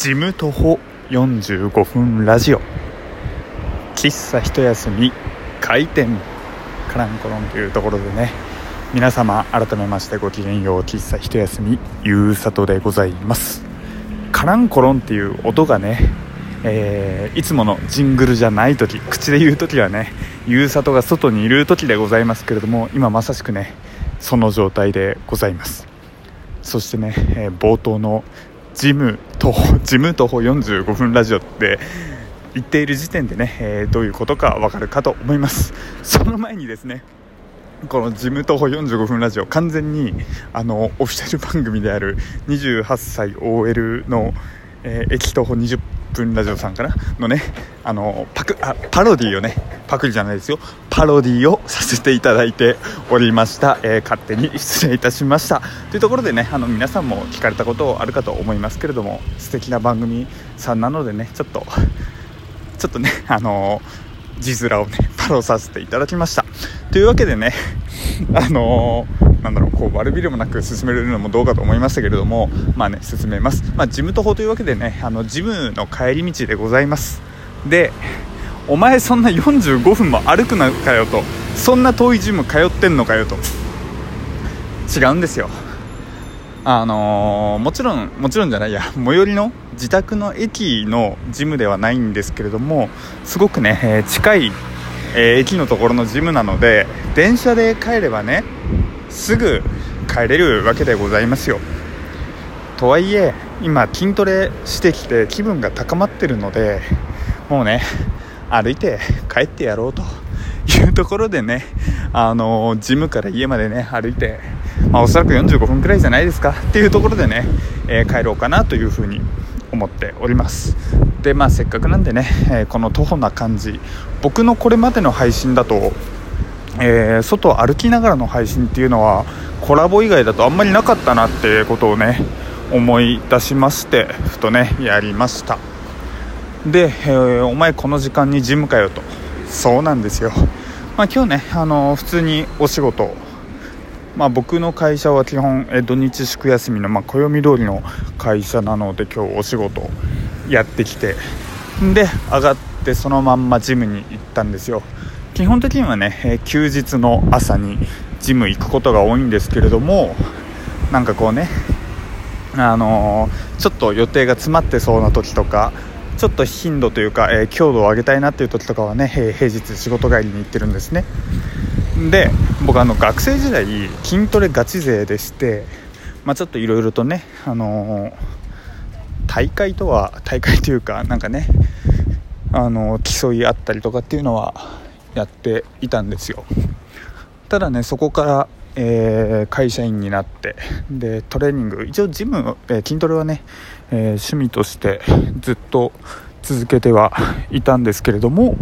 事務徒歩45分ラジオ。喫茶一休み開店カランコロンというところでね。皆様改めましてごきげんよう喫茶一休みゆうさとでございます。カランコロンっていう音がね、えー、いつものジングルじゃない時口で言う時はねゆうさとが外にいる時でございますけれども今まさしくねその状態でございます。そしてね、えー、冒頭のジム徒歩ジム徒歩45分ラジオって言っている時点でね、えー、どういうことかわかるかと思います。その前にですねこのジム徒歩45分ラジオ完全にあのオフィシャル番組である28歳 OL の、えー、駅徒歩20分分ラジオさんかな？のねあのパクあパロディをねパクリじゃないですよ。パロディをさせていただいておりました、えー、勝手に失礼いたしました。というところでねあの皆さんも聞かれたことあるかと思いますけれども素敵な番組さんなのでねちょっとちょっとねあの字面をねパロさせていただきました。というわけでね あのー、なんだろうこう悪びれもなく進めるのもどうかと思いましたけれどもまあね進めます。まあ事務徒歩というわけでねあのジムの帰り道でございます。でお前そんな45分も歩くのかよとそんな遠いジム通ってんのかよと違うんですよ。あのー、もちろんもちろんじゃないや最寄りの自宅の駅のジムではないんですけれどもすごくね、え、近いえー、駅のところのジムなので電車で帰ればねすぐ帰れるわけでございますよ。とはいえ今筋トレしてきて気分が高まってるのでもうね歩いて帰ってやろうというところでねあのジムから家までね歩いて、まあ、おそらく45分くらいじゃないですかっていうところでね、えー、帰ろうかなというふうに思っております。でまあせっかくなんでね、え、この徒歩な感じ僕のこれまでの配信だと、えー、外歩きながらの配信っていうのはコラボ以外だとあんまりなかったなってことをね思い出しましてふとねやりました。で、えー、お前この時間にジムかよと。そうなんですよ。まあ、今日ね、あの普通にお仕事まあ、僕の会社は基本え土日祝休みの、まあ、暦通りの会社なので今日お仕事やってきてで上がってそのまんまジムに行ったんですよ。基本的にはね、え休日の朝にジム行くことが多いんですけれどもなんかこうねあのー、ちょっと予定が詰まってそうな時とかちょっと頻度というか、えー、強度を上げたいなっていう時とかはね、えー、平日仕事帰りに行ってるんですね。で僕あの学生時代筋トレガチ勢でして、まあ、ちょっといろいろとね、あのー、大会とは大会というかなんかね、あのー、競い合ったりとかっていうのはやっていたんですよ。ただねそこから、えー、会社員になってでトレーニング一応ジム、え筋トレはね、え趣味としてずっと続けてはいたんですけれども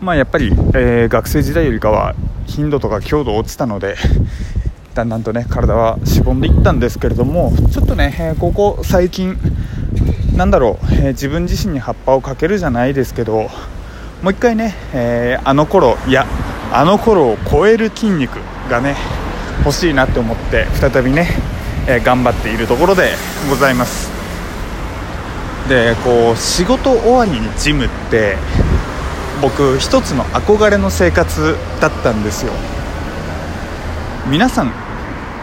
まあ、やっぱり、えー、学生時代よりかは頻度とか強度落ちたのでだんだんとね体はしぼんでいったんですけれどもちょっとね、ここ最近なんだろう、自分自身に葉っぱをかけるじゃないですけどもう一回ね、あの頃いやあの頃を超える筋肉がね欲しいなって思って再びね、頑張っているところでございます。でこう仕事終わりにジムって僕一つの憧れの生活だったんですよ。皆さん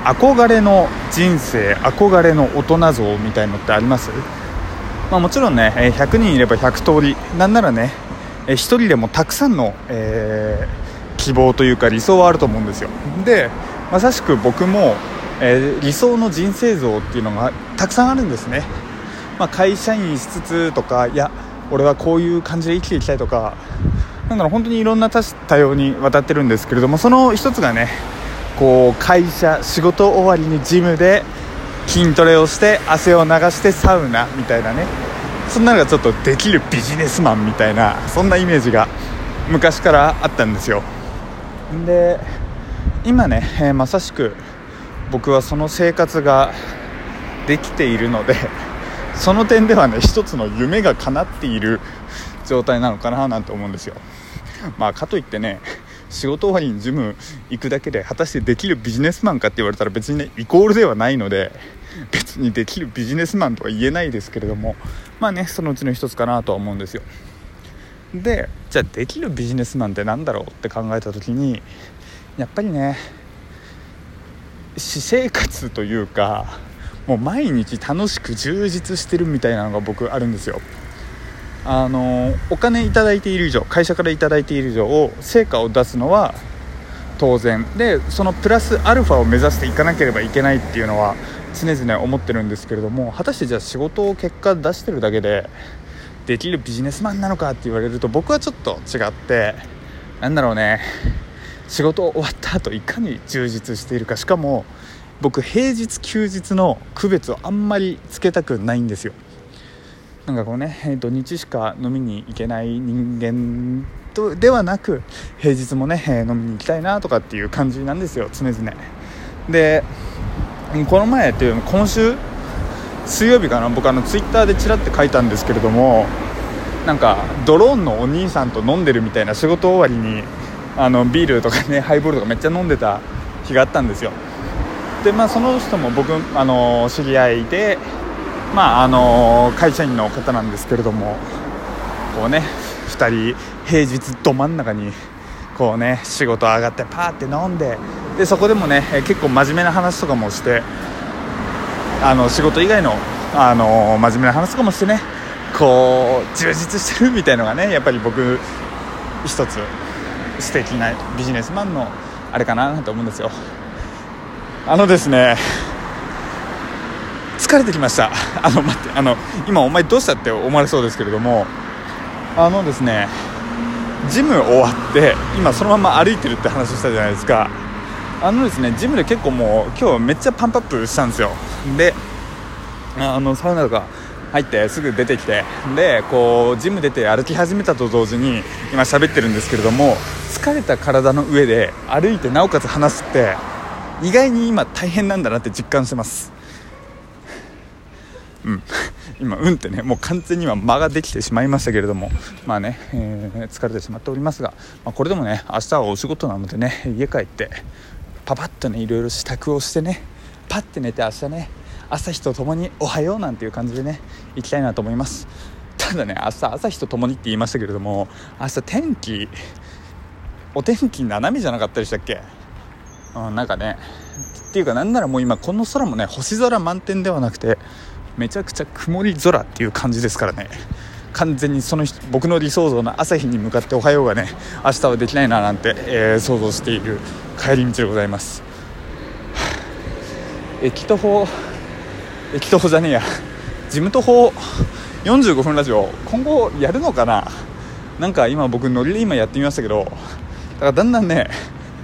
憧れの人生憧れの大人像みたいのってあります、まあ、もちろんね100人いれば100通り。なんならね1人でもたくさんの、えー、希望というか理想はあると思うんですよ。でまさしく僕も、えー、理想の人生像っていうのがたくさんあるんですね、まあ、会社員しつつとかいや俺はこういう感じで生きていきたいとかなんだろう本当にいろんな多多様にわたってるんですけれどもその一つがねこう会社仕事終わりにジムで筋トレをして汗を流してサウナみたいなねそんなのがちょっとできるビジネスマンみたいなそんなイメージが昔からあったんですよ。で今ね、えー、まさしく僕はその生活ができているのでその点ではね一つの夢が叶っている状態なのかななんて思うんですよ。まあかといってね仕事終わりにジム行くだけで果たしてできるビジネスマンかって言われたら別にねイコールではないので別にできるビジネスマンとは言えないですけれどもまあねそのうちの一つかなとは思うんですよ。でじゃあできるビジネスマンって何だろうって考えた時にやっぱりね私生活というかもう毎日楽しく充実してるみたいなのが僕あるんですよ。あのお金いただいている以上会社から頂いている以上成果を出すのは当然でそのプラスアルファを目指していかなければいけないっていうのは常々思ってるんですけれども果たしてじゃあ仕事を結果出してるだけでできるビジネスマンなのかって言われると僕はちょっと違ってなんだろうね仕事終わった後いかに充実しているかしかも僕平日休日の区別をあんまりつけたくないんですよ。なんかこうね土日しか飲みに行けない人間とではなく平日もね飲みに行きたいなとかっていう感じなんですよ常々。でこの前っていう今週水曜日かな僕あのツイッターでちらって書いたんですけれどもなんかドローンのお兄さんと飲んでるみたいな仕事終わりにあのビールとかね ハイボールとかめっちゃ飲んでた日があったんですよ。でまあその人も僕あの知り合いでまああの会社員の方なんですけれどもこうね2人平日ど真ん中にこうね仕事上がってパーって飲んででそこでもね結構真面目な話とかもしてあの仕事以外のあの真面目な話とかもしてねこう充実してるみたいのがねやっぱり僕一つ素敵なビジネスマンのあれかなと思うんですよ。あのですね疲れてきました。あの待ってあの今お前どうしたって思われそうですけれどもあのですねジム終わって今そのまま歩いてるって話をしたじゃないですか。あのですねジムで結構もう今日めっちゃパンプアップしたんですよ。であのサウナとか入ってすぐ出てきてでこうジム出て歩き始めたと同時に今喋ってるんですけれども疲れた体の上で歩いてなおかつ話すって意外に今大変なんだなって実感してます。うん。今うんってねもう完全には間ができてしまいましたけれどもまあね、えー、疲れてしまっておりますが、まあ、これでもね明日はお仕事なのでね家帰ってパパッとねいろいろ支度をしてねパッて寝て明日ね朝日とともにおはようなんていう感じでね行きたいなと思います。ただね明日朝日とともにって言いましたけれども明日天気お天気斜めじゃなかったでしたっけ？うんなんかねっていうかなんならもう今この空もね星空満点ではなくてめちゃくちゃ曇り空っていう感じですからね。完全にその僕の理想像の朝日に向かっておはようがね明日はできないななんて、えー、想像している帰り道でございます。駅徒歩駅徒歩じゃねえや。事務徒歩45分ラジオ。今後やるのかな？なんか今僕ノリで今やってみましたけどだからだんだんね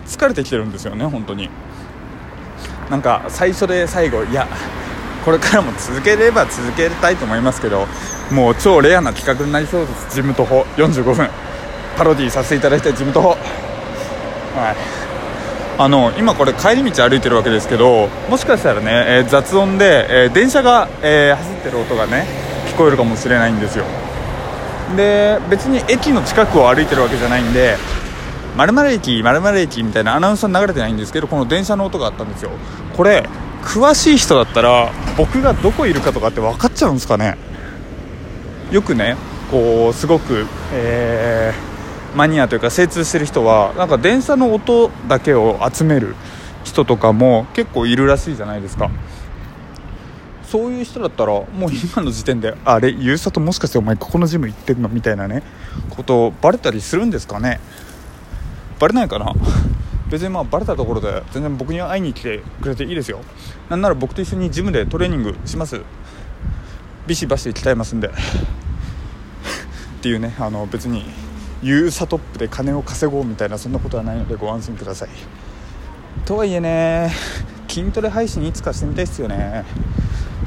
疲れてきてるんですよね本当に。なんか最初で最後いやこれからも続ければ続けたいと思いますけどもう超レアな企画になりそうです。事務徒歩45分。パロディさせていただいた事務徒歩。はい。あの今これ帰り道歩いてるわけですけどもしかしたらね、えー、雑音で、えー、電車が、えー、走ってる音がね聞こえるかもしれないんですよ。で別に駅の近くを歩いてるわけじゃないんで〇〇駅〇〇駅みたいなアナウンスは流れてないんですけどこの電車の音があったんですよ。これ詳しい人だったら僕がどこいるかとかって分かっちゃうんですかね。よくねこうすごく、えー、マニアというか精通してる人はなんか電車の音だけを集める人とかも結構いるらしいじゃないですか。そういう人だったらもう今の時点であれゆうさともしかしてお前ここのジム行ってんの？みたいなねことバレたりするんですかね。バレないかな？別にまあバレたところで全然僕に会いに来てくれていいですよ。なんなら僕と一緒にジムでトレーニングします。ビシバシ鍛えますんで。っていうねあの別にユーサトップで金を稼ごうみたいなそんなことはないのでご安心ください。とはいえね筋トレ配信いつかしてみたいですよね。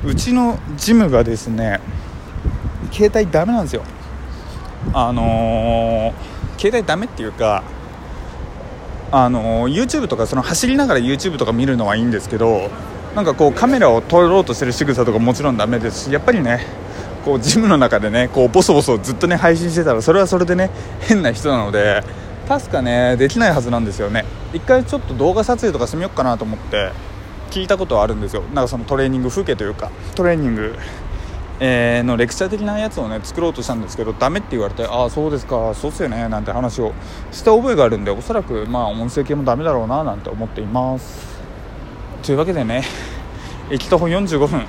うちのジムがですね携帯ダメなんですよ。あのー、携帯ダメっていうかあの YouTube とかその走りながら YouTube とか見るのはいいんですけどなんかこうカメラを撮ろうとしてる仕草とかもちろんダメですしやっぱりねこうジムの中でねこうボソボソずっとね配信してたらそれはそれでね変な人なので確かねできないはずなんですよね。一回ちょっと動画撮影とかしてみようかなと思って聞いたことはあるんですよ。なんかそのトレーニング風景というかトレーニングえー、のレクチャー的なやつをね作ろうとしたんですけどダメって言われてああそうですかそうっすよねなんて話をした覚えがあるんでおそらくまあ音声系もダメだろうななんて思っています。というわけでね駅徒歩45分、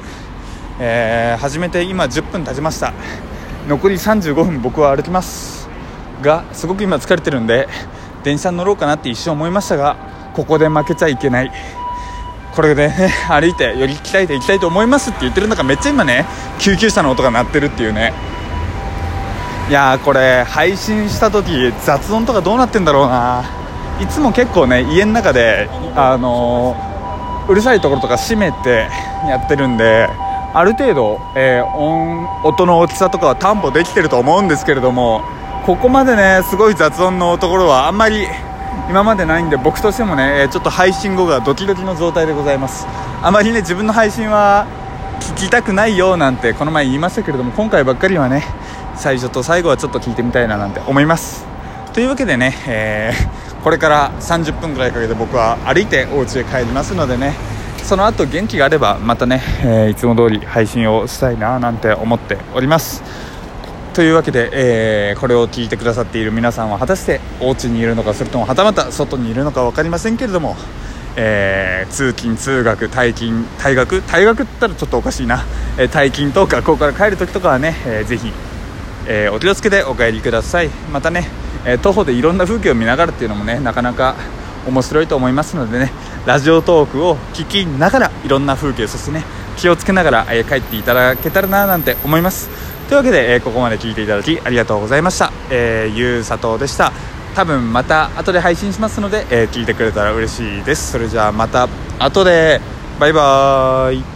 えー、始めて今10分経ちました。残り35分僕は歩きます。がすごく今疲れてるんで電車に乗ろうかなって一瞬思いましたがここで負けちゃいけない。これでね 歩いてより鍛えていきたいと思いますって言ってる中めっちゃ今ね救急車の音が鳴ってるっていうね。いやこれ配信した時雑音とかどうなってんだろうな。いつも結構ね家の中であのー、うるさいところとか閉めてやってるんである程度、えー、音音の大きさとかは担保できてると思うんですけれどもここまでねすごい雑音のところはあんまり今までないんで僕としてもねちょっと配信後がドキドキの状態でございます。あまりね自分の配信は聞きたくないよなんてこの前言いましたけれども今回ばっかりはね最初と最後はちょっと聞いてみたいななんて思います。というわけでね、えー、これから30分ぐらいかけて僕は歩いてお家へ帰りますのでねその後元気があればまたね、えー、いつも通り配信をしたいななんて思っております。というわけで、えー、これを聞いてくださっている皆さんは果たしてお家にいるのかそれともはたまた外にいるのか分かりませんけれども、えー、通勤通学退勤退学？退学って言ったらちょっとおかしいな、えー、退勤と学校から帰る時とかはね、えー、ぜひ、えお気をつけてお帰りください。またね、え徒歩でいろんな風景を見ながらっていうのもねなかなか面白いと思いますのでねラジオトークを聞きながらいろんな風景そしてね気をつけながら、え帰っていただけたらななんて思います。というわけで、えー、ここまで聞いていただきありがとうございました、えー、ゆうさとうでした。多分また後で配信しますので、えー、聞いてくれたら嬉しいです。それじゃあまた後で。バイバーイ。